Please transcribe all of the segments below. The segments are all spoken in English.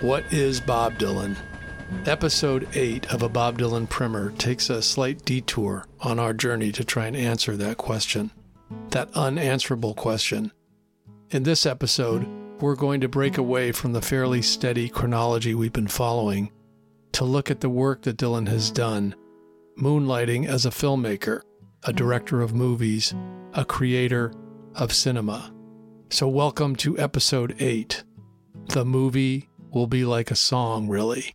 What is Bob Dylan? Episode 8 of a Bob Dylan primer takes a slight detour on our journey to try and answer that question, that unanswerable question. In this episode, we're going to break away from the fairly steady chronology we've been following to look at the work that Dylan has done, moonlighting as a filmmaker, a director of movies, a creator of cinema. So, welcome to episode 8. The movie will be like a song, really.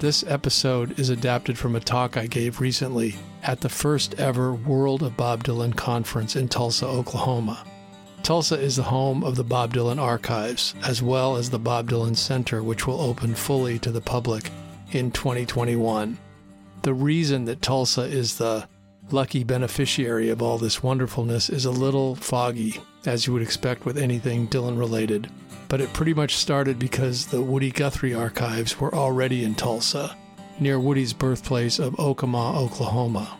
This episode is adapted from a talk I gave recently at the first ever World of Bob Dylan conference in Tulsa, Oklahoma. Tulsa is the home of the Bob Dylan Archives, as well as the Bob Dylan Center, which will open fully to the public in 2021. The reason that Tulsa is the lucky beneficiary of all this wonderfulness is a little foggy, as you would expect with anything Dylan related. But it pretty much started because the Woody Guthrie archives were already in Tulsa, near Woody's birthplace of Okemah, Oklahoma.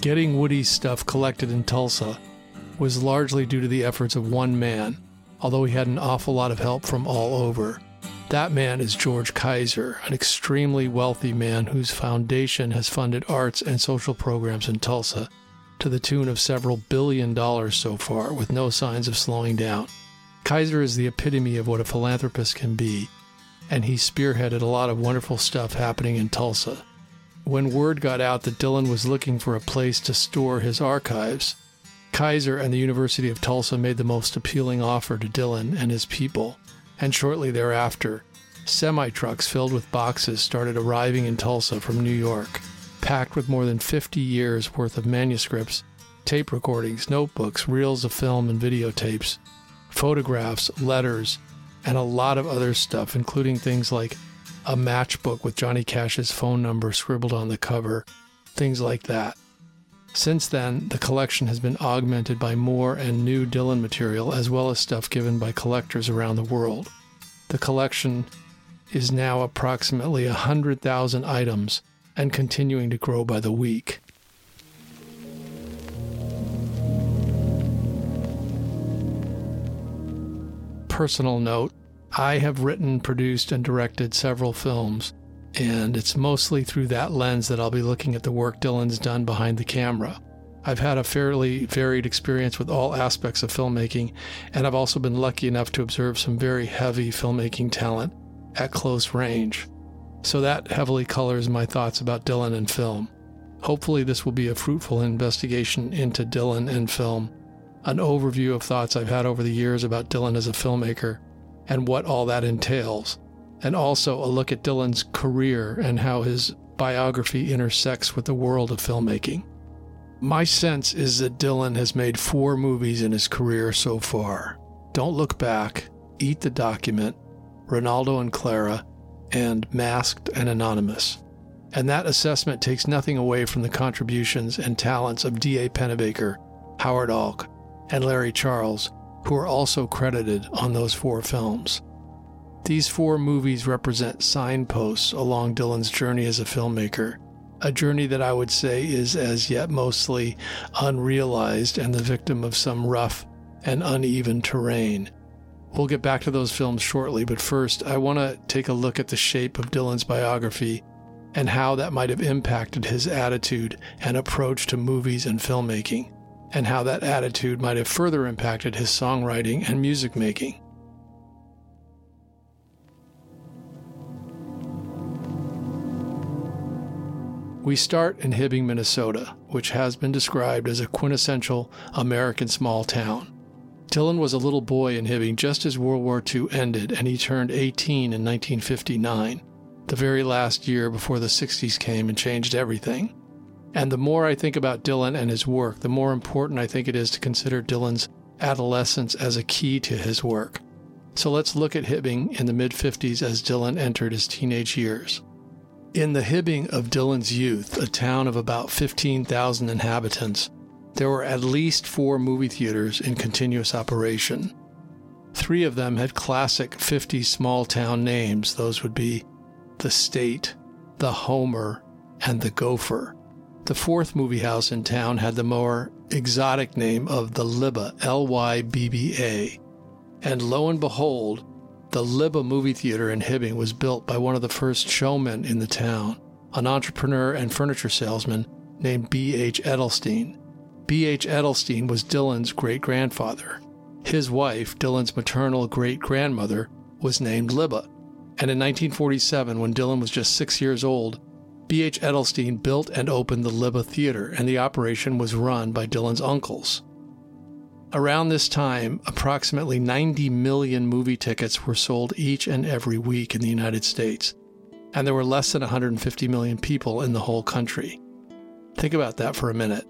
Getting Woody's stuff collected in Tulsa was largely due to the efforts of one man, although he had an awful lot of help from all over. That man is George Kaiser, an extremely wealthy man whose foundation has funded arts and social programs in Tulsa to the tune of several billion dollars so far, with no signs of slowing down. Kaiser is the epitome of what a philanthropist can be, and he spearheaded a lot of wonderful stuff happening in Tulsa. When word got out that Dylan was looking for a place to store his archives, Kaiser and the University of Tulsa made the most appealing offer to Dylan and his people and shortly thereafter, semi trucks filled with boxes started arriving in Tulsa from New York, packed with more than 50 years worth of manuscripts, tape recordings, notebooks, reels of film and videotapes, photographs, letters, and a lot of other stuff, including things like a matchbook with Johnny Cash's phone number scribbled on the cover, things like that. Since then, the collection has been augmented by more and new Dylan material, as well as stuff given by collectors around the world. The collection is now approximately 100,000 items and continuing to grow by the week. Personal note I have written, produced, and directed several films and it's mostly through that lens that I'll be looking at the work Dylan's done behind the camera. I've had a fairly varied experience with all aspects of filmmaking, and I've also been lucky enough to observe some very heavy filmmaking talent at close range. So that heavily colors my thoughts about Dylan and film. Hopefully, this will be a fruitful investigation into Dylan and film, an overview of thoughts I've had over the years about Dylan as a filmmaker, and what all that entails and also a look at Dylan's career and how his biography intersects with the world of filmmaking. My sense is that Dylan has made four movies in his career so far Don't Look Back, Eat the Document, Renaldo and Clara, and Masked and Anonymous. And that assessment takes nothing away from the contributions and talents of D.A. Pennebaker, Howard Alk, and Larry Charles, who are also credited on those four films. These four movies represent signposts along Dylan's journey as a filmmaker, a journey that I would say is as yet mostly unrealized and the victim of some rough and uneven terrain. We'll get back to those films shortly, but first, I want to take a look at the shape of Dylan's biography and how that might have impacted his attitude and approach to movies and filmmaking, and how that attitude might have further impacted his songwriting and music making. We start in Hibbing, Minnesota, which has been described as a quintessential American small town. Dylan was a little boy in Hibbing just as World War II ended, and he turned 18 in 1959, the very last year before the 60s came and changed everything. And the more I think about Dylan and his work, the more important I think it is to consider Dylan's adolescence as a key to his work. So let's look at Hibbing in the mid 50s as Dylan entered his teenage years. In the Hibbing of Dylan's youth, a town of about 15,000 inhabitants, there were at least four movie theaters in continuous operation. Three of them had classic 50 small town names. Those would be the State, the Homer, and the Gopher. The fourth movie house in town had the more exotic name of the Lybba, L Y B B A. And lo and behold, the Lybba movie theater in Hibbing was built by one of the first showmen in the town, an entrepreneur and furniture salesman named B.H. Edelstein. B.H. Edelstein was Dylan's great grandfather. His wife, Dylan's maternal great grandmother, was named Lybba. And in 1947, when Dylan was just six years old, B.H. Edelstein built and opened the Lybba Theater, and the operation was run by Dylan's uncles. Around this time, approximately 90 million movie tickets were sold each and every week in the United States, and there were less than 150 million people in the whole country. Think about that for a minute.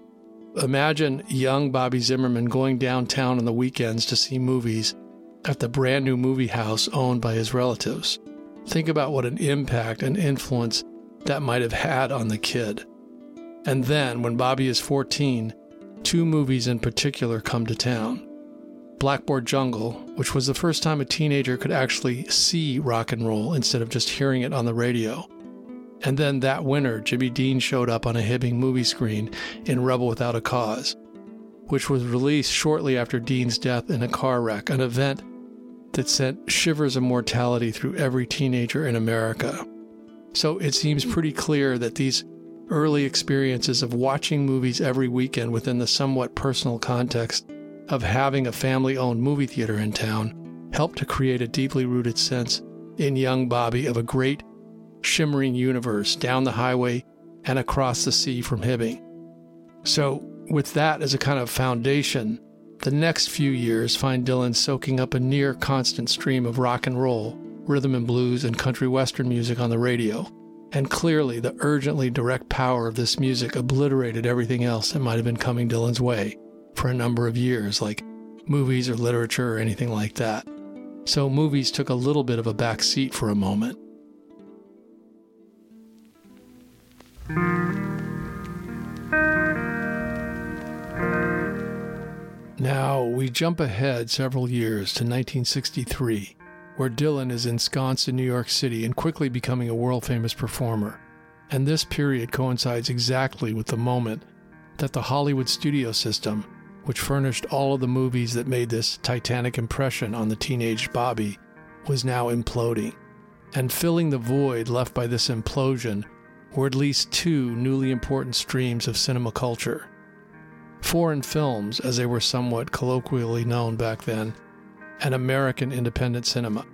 Imagine young Bobby Zimmerman going downtown on the weekends to see movies at the brand new movie house owned by his relatives. Think about what an impact and influence that might have had on the kid. And then, when Bobby is 14, two movies in particular come to town Blackboard Jungle, which was the first time a teenager could actually see rock and roll instead of just hearing it on the radio. And then that winter, Jimmy Dean showed up on a Hibbing movie screen in Rebel Without a Cause, which was released shortly after Dean's death in a car wreck, an event that sent shivers of mortality through every teenager in America. So it seems pretty clear that these early experiences of watching movies every weekend within the somewhat personal context of having a family owned movie theater in town helped to create a deeply rooted sense in young Bobby of a great, shimmering universe down the highway and across the sea from Hibbing. So, with that as a kind of foundation, the next few years find Dylan soaking up a near constant stream of rock and roll, rhythm and blues, and country western music on the radio. And clearly, the urgently direct power of this music obliterated everything else that might have been coming Dylan's way for a number of years, like movies or literature or anything like that. So, movies took a little bit of a back seat for a moment. Now, we jump ahead several years to 1963, where Dylan is ensconced in New York City and quickly becoming a world famous performer. And this period coincides exactly with the moment that the Hollywood studio system, which furnished all of the movies that made this titanic impression on the teenage Bobby, was now imploding. And filling the void left by this implosion were at least two newly important streams of cinema culture foreign films, as they were somewhat colloquially known back then, and American independent cinema.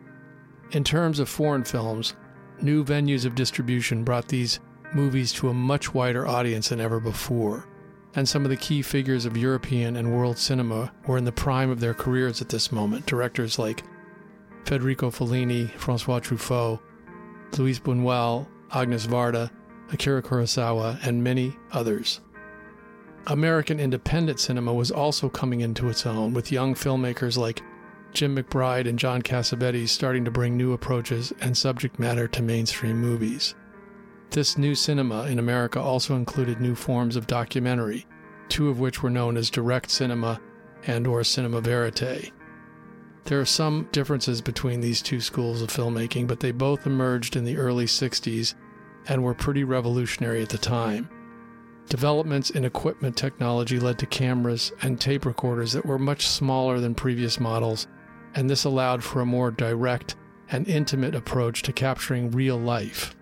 In terms of foreign films, new venues of distribution brought these movies to a much wider audience than ever before, and some of the key figures of European and world cinema were in the prime of their careers at this moment. Directors like Federico Fellini, Francois Truffaut, Luis Buñuel, Agnes Varda, Akira Kurosawa, and many others. American independent cinema was also coming into its own, with young filmmakers like Jim McBride and John Cassavetes starting to bring new approaches and subject matter to mainstream movies. This new cinema in America also included new forms of documentary, two of which were known as direct cinema and or cinema verite. There are some differences between these two schools of filmmaking, but they both emerged in the early 60s and were pretty revolutionary at the time. Developments in equipment technology led to cameras and tape recorders that were much smaller than previous models, and this allowed for a more direct and intimate approach to capturing real life.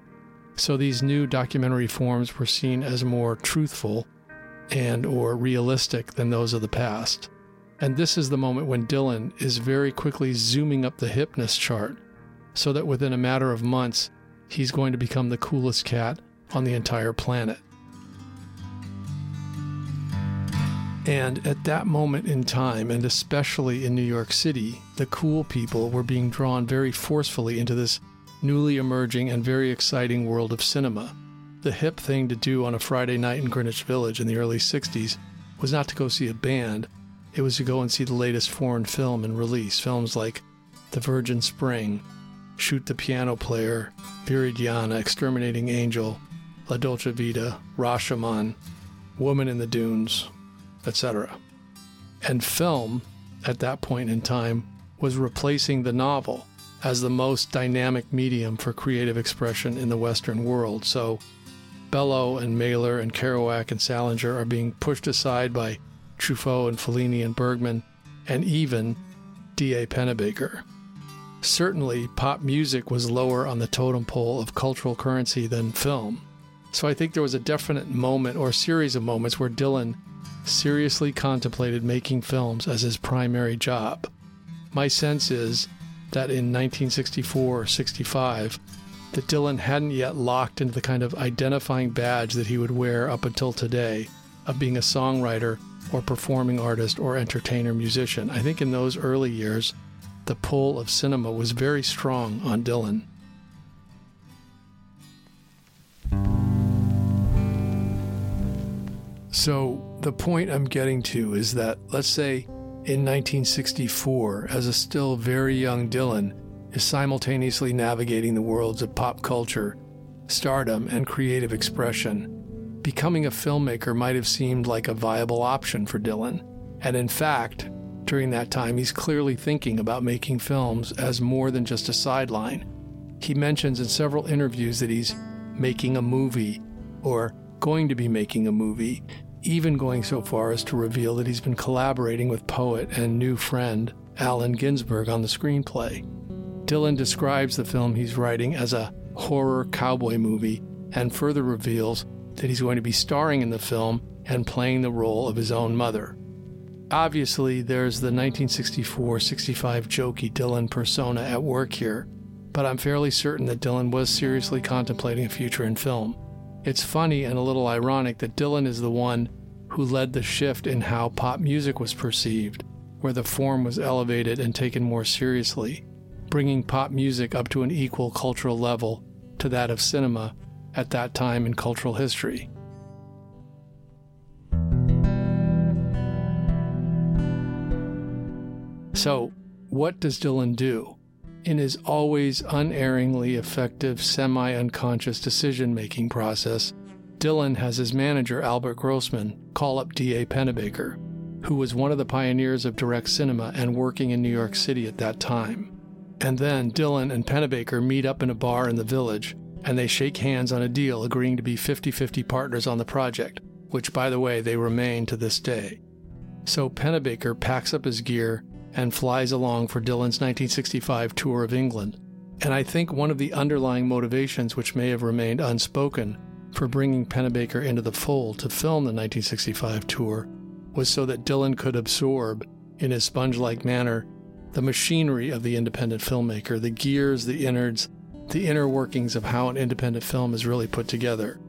So these new documentary forms were seen as more truthful and or realistic than those of the past. And this is the moment when Dylan is very quickly zooming up the hipness chart so that within a matter of months he's going to become the coolest cat on the entire planet. And at that moment in time, and especially in New York City, the cool people were being drawn very forcefully into this newly emerging and very exciting world of cinema. The hip thing to do on a Friday night in Greenwich Village in the early 60s was not to go see a band, it was to go and see the latest foreign film and release. Films like The Virgin Spring, Shoot the Piano Player, Viridiana, Exterminating Angel, La Dolce Vita, Rashomon, Woman in the Dunes, etc. And film, at that point in time, was replacing the novel as the most dynamic medium for creative expression in the Western world. So Bellow and Mailer and Kerouac and Salinger are being pushed aside by Truffaut and Fellini and Bergman, and even D.A. Pennebaker. Certainly, pop music was lower on the totem pole of cultural currency than film. So I think there was a definite moment or series of moments where Dylan seriously contemplated making films as his primary job. My sense is that in 1964 or 65, that Dylan hadn't yet locked into the kind of identifying badge that he would wear up until today of being a songwriter or performing artist or entertainer musician. I think in those early years, the pull of cinema was very strong on Dylan. So, the point I'm getting to is that, let's say in 1964, as a still very young Dylan is simultaneously navigating the worlds of pop culture, stardom, and creative expression, becoming a filmmaker might have seemed like a viable option for Dylan. And in fact, during that time, he's clearly thinking about making films as more than just a sideline. He mentions in several interviews that he's making a movie or going to be making a movie, even going so far as to reveal that he's been collaborating with poet and new friend Allen Ginsberg on the screenplay. Dylan describes the film he's writing as a horror cowboy movie and further reveals that he's going to be starring in the film and playing the role of his own mother. Obviously, there's the 1964 65 jokey Dylan persona at work here, but I'm fairly certain that Dylan was seriously contemplating a future in film. It's funny and a little ironic that Dylan is the one who led the shift in how pop music was perceived, where the form was elevated and taken more seriously, bringing pop music up to an equal cultural level to that of cinema at that time in cultural history. So, what does Dylan do? In his always unerringly effective, semi unconscious decision making process, Dylan has his manager, Albert Grossman, call up D.A. Pennebaker, who was one of the pioneers of direct cinema and working in New York City at that time. And then Dylan and Pennebaker meet up in a bar in the village, and they shake hands on a deal agreeing to be 50 50 partners on the project, which, by the way, they remain to this day. So Pennebaker packs up his gear and flies along for Dylan's 1965 tour of England. And I think one of the underlying motivations, which may have remained unspoken, for bringing Pennebaker into the fold to film the 1965 tour was so that Dylan could absorb, in his sponge like manner, the machinery of the independent filmmaker, the gears, the innards, the inner workings of how an independent film is really put together.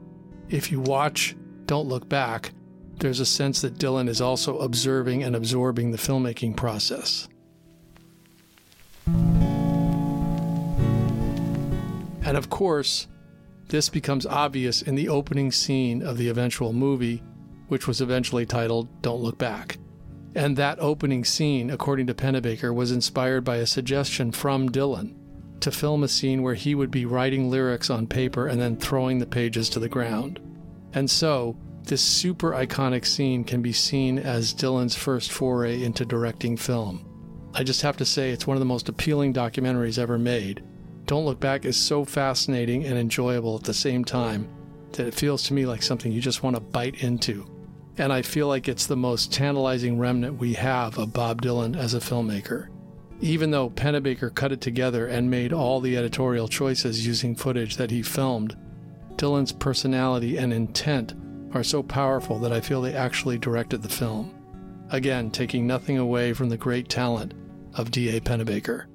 If you watch Don't Look Back, there's a sense that Dylan is also observing and absorbing the filmmaking process. And of course, this becomes obvious in the opening scene of the eventual movie, which was eventually titled Don't Look Back. And that opening scene, according to Pennebaker, was inspired by a suggestion from Dylan to film a scene where he would be writing lyrics on paper and then throwing the pages to the ground. And so, this super iconic scene can be seen as Dylan's first foray into directing film. I just have to say, it's one of the most appealing documentaries ever made. Don't Look Back is so fascinating and enjoyable at the same time that it feels to me like something you just want to bite into. And I feel like it's the most tantalizing remnant we have of Bob Dylan as a filmmaker. Even though Pennebaker cut it together and made all the editorial choices using footage that he filmed, Dylan's personality and intent are so powerful that I feel they actually directed the film. Again, taking nothing away from the great talent of D.A. Pennebaker.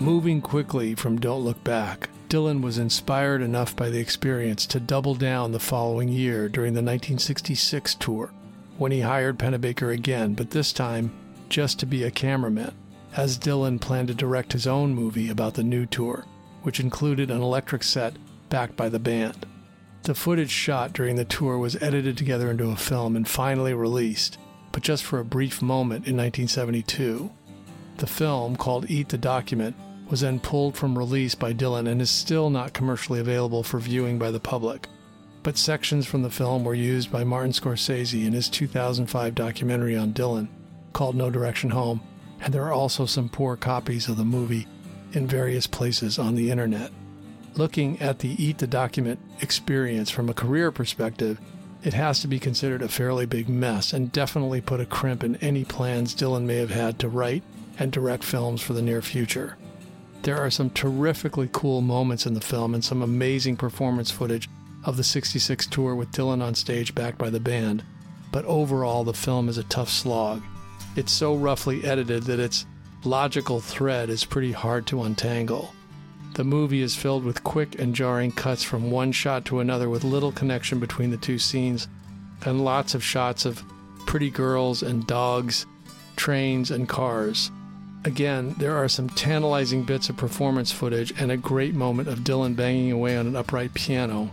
Moving quickly from Don't Look Back, Dylan was inspired enough by the experience to double down the following year during the 1966 tour, when he hired Pennebaker again, but this time just to be a cameraman, as Dylan planned to direct his own movie about the new tour which included an electric set backed by the band. The footage shot during the tour was edited together into a film and finally released, but just for a brief moment in 1972. The film, called Eat the Document, was then pulled from release by Dylan and is still not commercially available for viewing by the public. But sections from the film were used by Martin Scorsese in his 2005 documentary on Dylan called No Direction Home, and there are also some poor copies of the movie in various places on the internet. Looking at the Eat the Document experience from a career perspective, it has to be considered a fairly big mess and definitely put a crimp in any plans Dylan may have had to write and direct films for the near future. There are some terrifically cool moments in the film and some amazing performance footage of the 66 tour with Dylan on stage backed by the band, but overall the film is a tough slog. It's so roughly edited that its logical thread is pretty hard to untangle. The movie is filled with quick and jarring cuts from one shot to another with little connection between the two scenes, and lots of shots of pretty girls and dogs, trains and cars. Again, there are some tantalizing bits of performance footage and a great moment of Dylan banging away on an upright piano.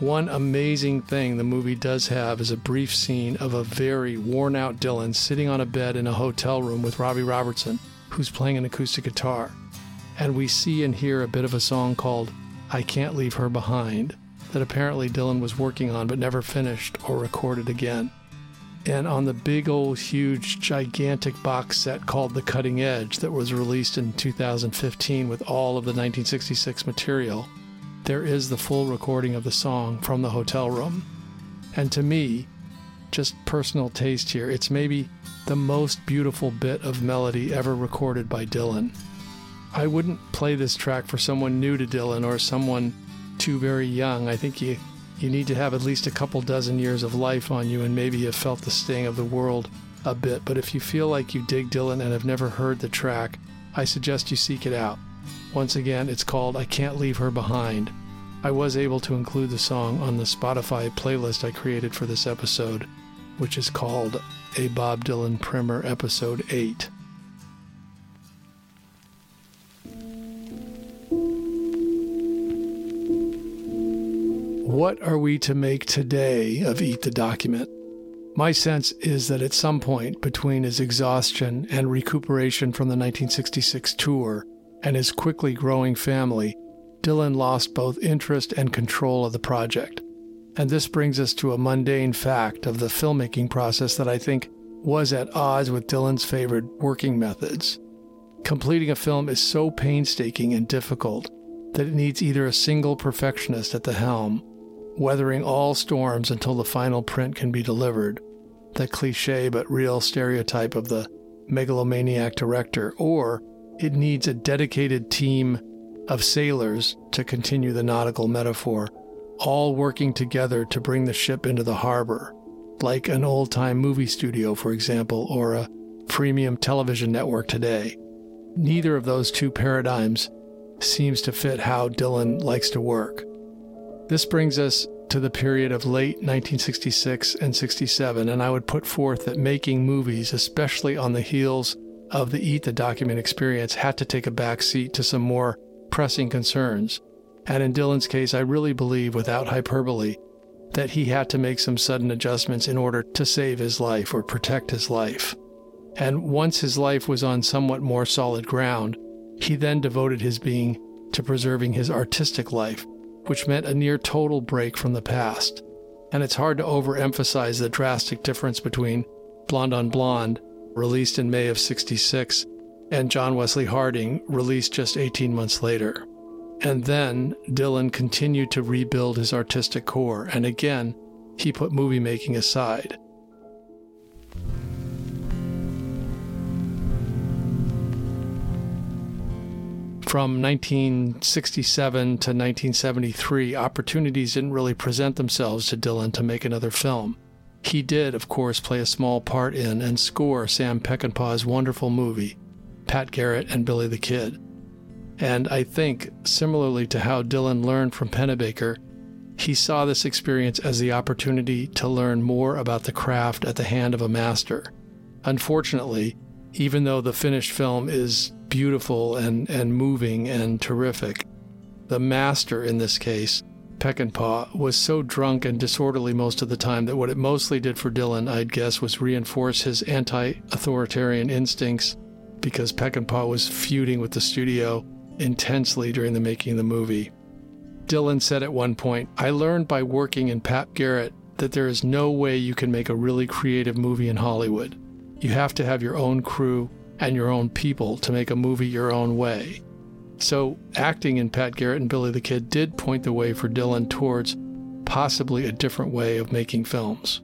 One amazing thing the movie does have is a brief scene of a very worn out Dylan sitting on a bed in a hotel room with Robbie Robertson, who's playing an acoustic guitar. And we see and hear a bit of a song called I Can't Leave Her Behind that apparently Dylan was working on but never finished or recorded again. And on the big old huge gigantic box set called The Cutting Edge that was released in 2015 with all of the 1966 material, there is the full recording of the song from the hotel room. And to me, just personal taste here, it's maybe the most beautiful bit of melody ever recorded by Dylan. I wouldn't play this track for someone new to Dylan or someone too very young. I think you you need to have at least a couple dozen years of life on you and maybe have felt the sting of the world a bit. But if you feel like you dig Dylan and have never heard the track, I suggest you seek it out. Once again, it's called I Can't Leave Her Behind. I was able to include the song on the Spotify playlist I created for this episode, which is called A Bob Dylan Primer Episode 8. What are we to make today of Eat the Document? My sense is that at some point between his exhaustion and recuperation from the 1966 tour and his quickly growing family, Dylan lost both interest and control of the project. And this brings us to a mundane fact of the filmmaking process that I think was at odds with Dylan's favored working methods. Completing a film is so painstaking and difficult that it needs either a single perfectionist at the helm weathering all storms until the final print can be delivered, the cliche but real stereotype of the megalomaniac director, or it needs a dedicated team of sailors to continue the nautical metaphor, all working together to bring the ship into the harbor, like an old time movie studio, for example, or a premium television network today. Neither of those two paradigms seems to fit how Dylan likes to work. This brings us to the period of late 1966 and 67, and I would put forth that making movies, especially on the heels of the Eat the Document experience, had to take a back seat to some more pressing concerns. And in Dylan's case, I really believe, without hyperbole, that he had to make some sudden adjustments in order to save his life or protect his life. And once his life was on somewhat more solid ground, he then devoted his being to preserving his artistic life which meant a near total break from the past. And it's hard to overemphasize the drastic difference between Blonde on Blonde, released in May of 66, and John Wesley Harding, released just 18 months later. And then Dylan continued to rebuild his artistic core, and again, he put movie making aside. from 1967 to 1973, opportunities didn't really present themselves to Dylan to make another film. He did, of course, play a small part in and score Sam Peckinpah's wonderful movie, Pat Garrett and Billy the Kid. And I think, similarly to how Dylan learned from Pennebaker, he saw this experience as the opportunity to learn more about the craft at the hand of a master. Unfortunately, even though the finished film is beautiful and, and moving and terrific. The master in this case, Peckinpah, was so drunk and disorderly most of the time that what it mostly did for Dylan, I'd guess, was reinforce his anti authoritarian instincts because Peckinpah was feuding with the studio intensely during the making of the movie. Dylan said at one point, I learned by working in Pat Garrett that there is no way you can make a really creative movie in Hollywood. You have to have your own crew and your own people to make a movie your own way. So, acting in Pat Garrett and Billy the Kid did point the way for Dylan towards possibly a different way of making films.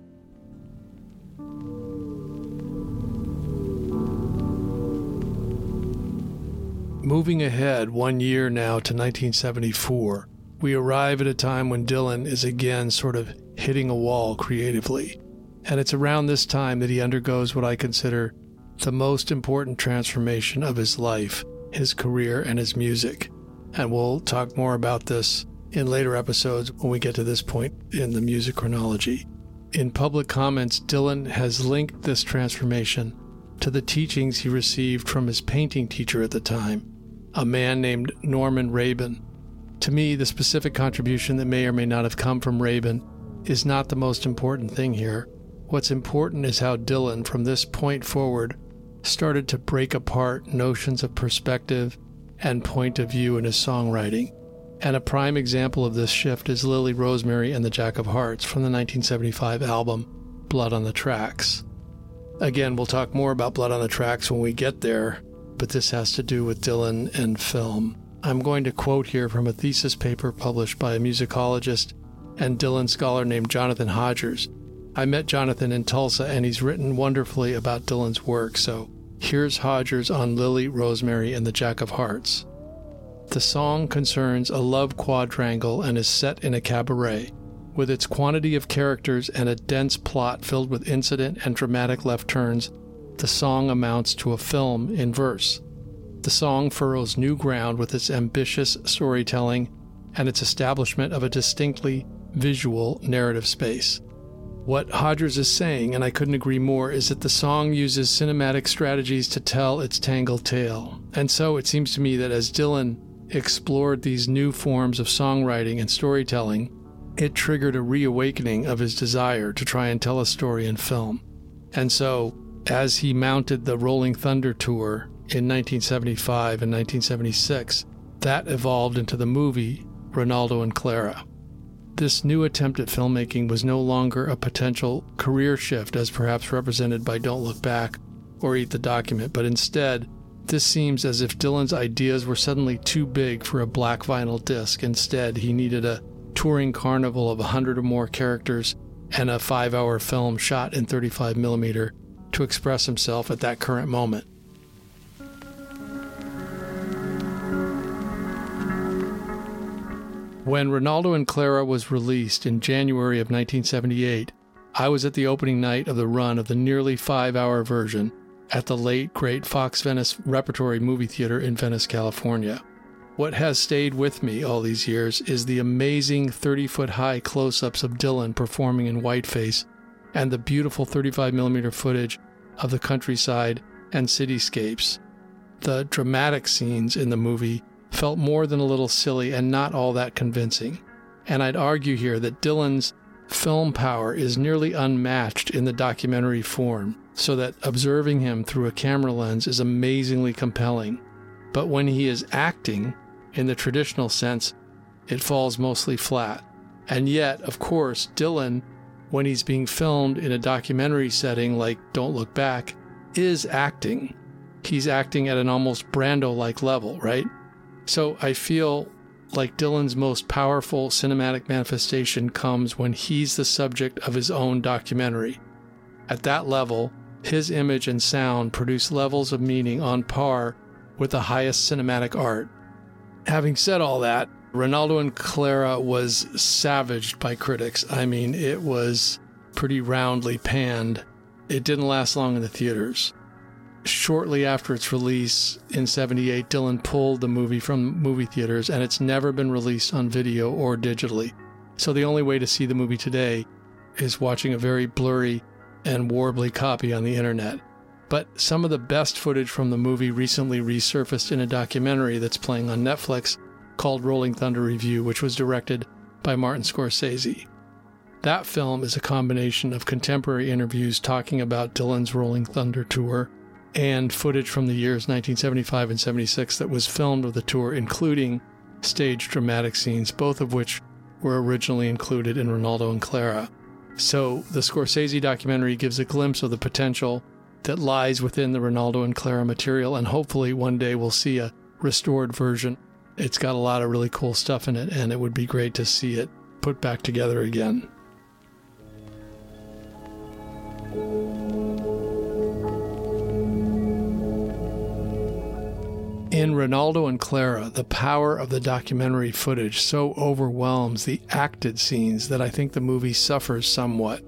Moving ahead one year now to 1974, we arrive at a time when Dylan is again sort of hitting a wall creatively. And it's around this time that he undergoes what I consider the most important transformation of his life, his career, and his music. And we'll talk more about this in later episodes when we get to this point in the music chronology. In public comments, Dylan has linked this transformation to the teachings he received from his painting teacher at the time, a man named Norman Raeben. To me, the specific contribution that may or may not have come from Raeben is not the most important thing here. What's important is how Dylan, from this point forward, started to break apart notions of perspective and point of view in his songwriting. And a prime example of this shift is Lily Rosemary and the Jack of Hearts from the 1975 album Blood on the Tracks. Again, we'll talk more about Blood on the Tracks when we get there, but this has to do with Dylan and film. I'm going to quote here from a thesis paper published by a musicologist and Dylan scholar named Jonathan Hodgers. I met Jonathan in Tulsa and he's written wonderfully about Dylan's work, so here's Hodgers on Lily, Rosemary, and the Jack of Hearts. The song concerns a love quadrangle and is set in a cabaret. With its quantity of characters and a dense plot filled with incident and dramatic left turns, the song amounts to a film in verse. The song furrows new ground with its ambitious storytelling and its establishment of a distinctly visual narrative space. What Hodgers is saying, and I couldn't agree more, is that the song uses cinematic strategies to tell its tangled tale. And so it seems to me that as Dylan explored these new forms of songwriting and storytelling, it triggered a reawakening of his desire to try and tell a story in film. And so as he mounted the Rolling Thunder tour in 1975 and 1976, that evolved into the movie Renaldo and Clara. This new attempt at filmmaking was no longer a potential career shift as perhaps represented by Don't Look Back or Eat the Document, but instead, this seems as if Dylan's ideas were suddenly too big for a black vinyl disc. Instead, he needed a touring carnival of a hundred or more characters and a five hour film shot in 35 millimeter to express himself at that current moment. When Renaldo and Clara was released in January of 1978, I was at the opening night of the run of the nearly five hour version at the late great Fox Venice Repertory Movie Theater in Venice, California. What has stayed with me all these years is the amazing 30 foot high close ups of Dylan performing in whiteface and the beautiful 35mm footage of the countryside and cityscapes. The dramatic scenes in the movie felt more than a little silly and not all that convincing. And I'd argue here that Dylan's film power is nearly unmatched in the documentary form, so that observing him through a camera lens is amazingly compelling. But when he is acting, in the traditional sense, it falls mostly flat. And yet, of course, Dylan when he's being filmed in a documentary setting like Don't Look Back, is acting. He's acting at an almost Brando like level, right? So I feel like Dylan's most powerful cinematic manifestation comes when he's the subject of his own documentary. At that level, his image and sound produce levels of meaning on par with the highest cinematic art. Having said all that, Renaldo and Clara was savaged by critics. I mean, it was pretty roundly panned. It didn't last long in the theaters. Shortly after its release in 78, Dylan pulled the movie from movie theaters and it's never been released on video or digitally. So the only way to see the movie today is watching a very blurry and warbly copy on the internet. But some of the best footage from the movie recently resurfaced in a documentary that's playing on Netflix called Rolling Thunder Revue, which was directed by Martin Scorsese. That film is a combination of contemporary interviews talking about Dylan's Rolling Thunder tour and footage from the years 1975 and 76 that was filmed of the tour, including stage dramatic scenes, both of which were originally included in Renaldo and Clara. So the Scorsese documentary gives a glimpse of the potential that lies within the Renaldo and Clara material, and hopefully one day we'll see a restored version. It's got a lot of really cool stuff in it, and it would be great to see it put back together again. In Renaldo and Clara, the power of the documentary footage so overwhelms the acted scenes that I think the movie suffers somewhat.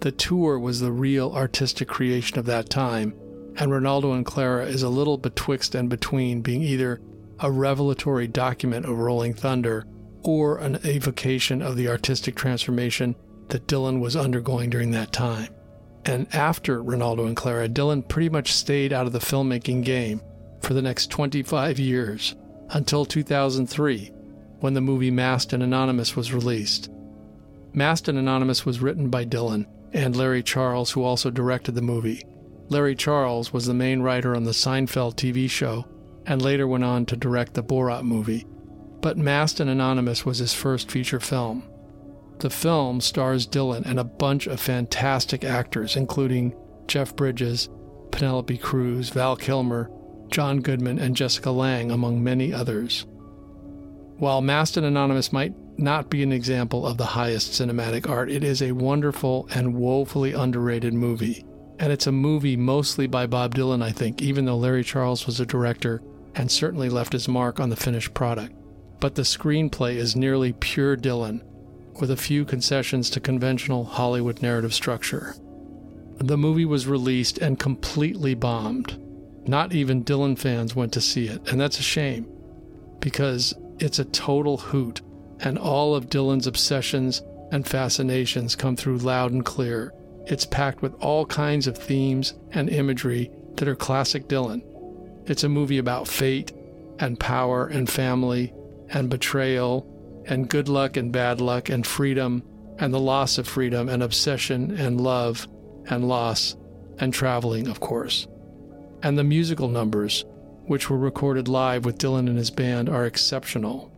The tour was the real artistic creation of that time, and Renaldo and Clara is a little betwixt and between being either a revelatory document of Rolling Thunder or an evocation of the artistic transformation that Dylan was undergoing during that time. And after Renaldo and Clara, Dylan pretty much stayed out of the filmmaking game for the next 25 years until 2003 when the movie Masked and Anonymous was released. Masked and Anonymous was written by Dylan and Larry Charles, who also directed the movie. Larry Charles was the main writer on the Seinfeld TV show and later went on to direct the Borat movie. But Masked and Anonymous was his first feature film. The film stars Dylan and a bunch of fantastic actors, including Jeff Bridges, Penelope Cruz, Val Kilmer, John Goodman, and Jessica Lange, among many others. While Masked and Anonymous might not be an example of the highest cinematic art, it is a wonderful and woefully underrated movie. And it's a movie mostly by Bob Dylan, I think, even though Larry Charles was a director and certainly left his mark on the finished product. But the screenplay is nearly pure Dylan, with a few concessions to conventional Hollywood narrative structure. The movie was released and completely bombed. Not even Dylan fans went to see it, and that's a shame because it's a total hoot, and all of Dylan's obsessions and fascinations come through loud and clear. It's packed with all kinds of themes and imagery that are classic Dylan. It's a movie about fate and power and family and betrayal and good luck and bad luck and freedom and the loss of freedom and obsession and love and loss and traveling, of course. And the musical numbers, which were recorded live with Dylan and his band, are exceptional.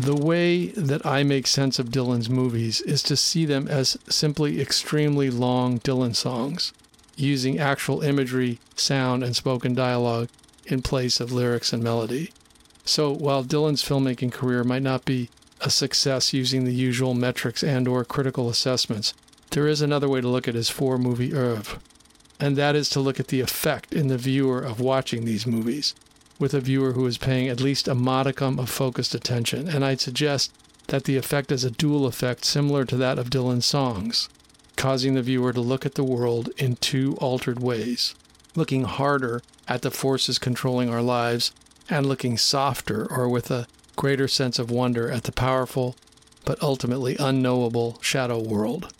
The way that I make sense of Dylan's movies is to see them as simply extremely long Dylan songs, using actual imagery, sound, and spoken dialogue in place of lyrics and melody. So while Dylan's filmmaking career might not be a success using the usual metrics and or critical assessments, there is another way to look at his four movie oeuvre, and that is to look at the effect in the viewer of watching these movies with a viewer who is paying at least a modicum of focused attention, and I'd suggest that the effect is a dual effect similar to that of Dylan's songs, causing the viewer to look at the world in two altered ways, looking harder at the forces controlling our lives and looking softer or with a greater sense of wonder at the powerful but ultimately unknowable shadow world.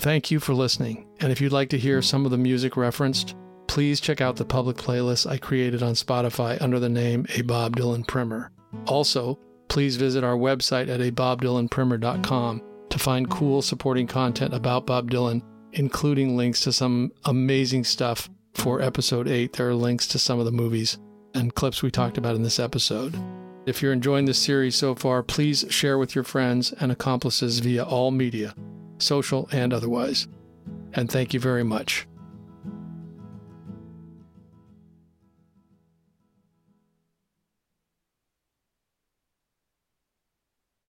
Thank you for listening, and if you'd like to hear some of the music referenced, please check out the public playlist I created on Spotify under the name A Bob Dylan Primer. Also, please visit our website at abobdylanprimer.com to find cool supporting content about Bob Dylan, including links to some amazing stuff for episode 8. There are links to some of the movies and clips we talked about in this episode. If you're enjoying this series so far, please share with your friends and accomplices via all media social and otherwise. And thank you very much.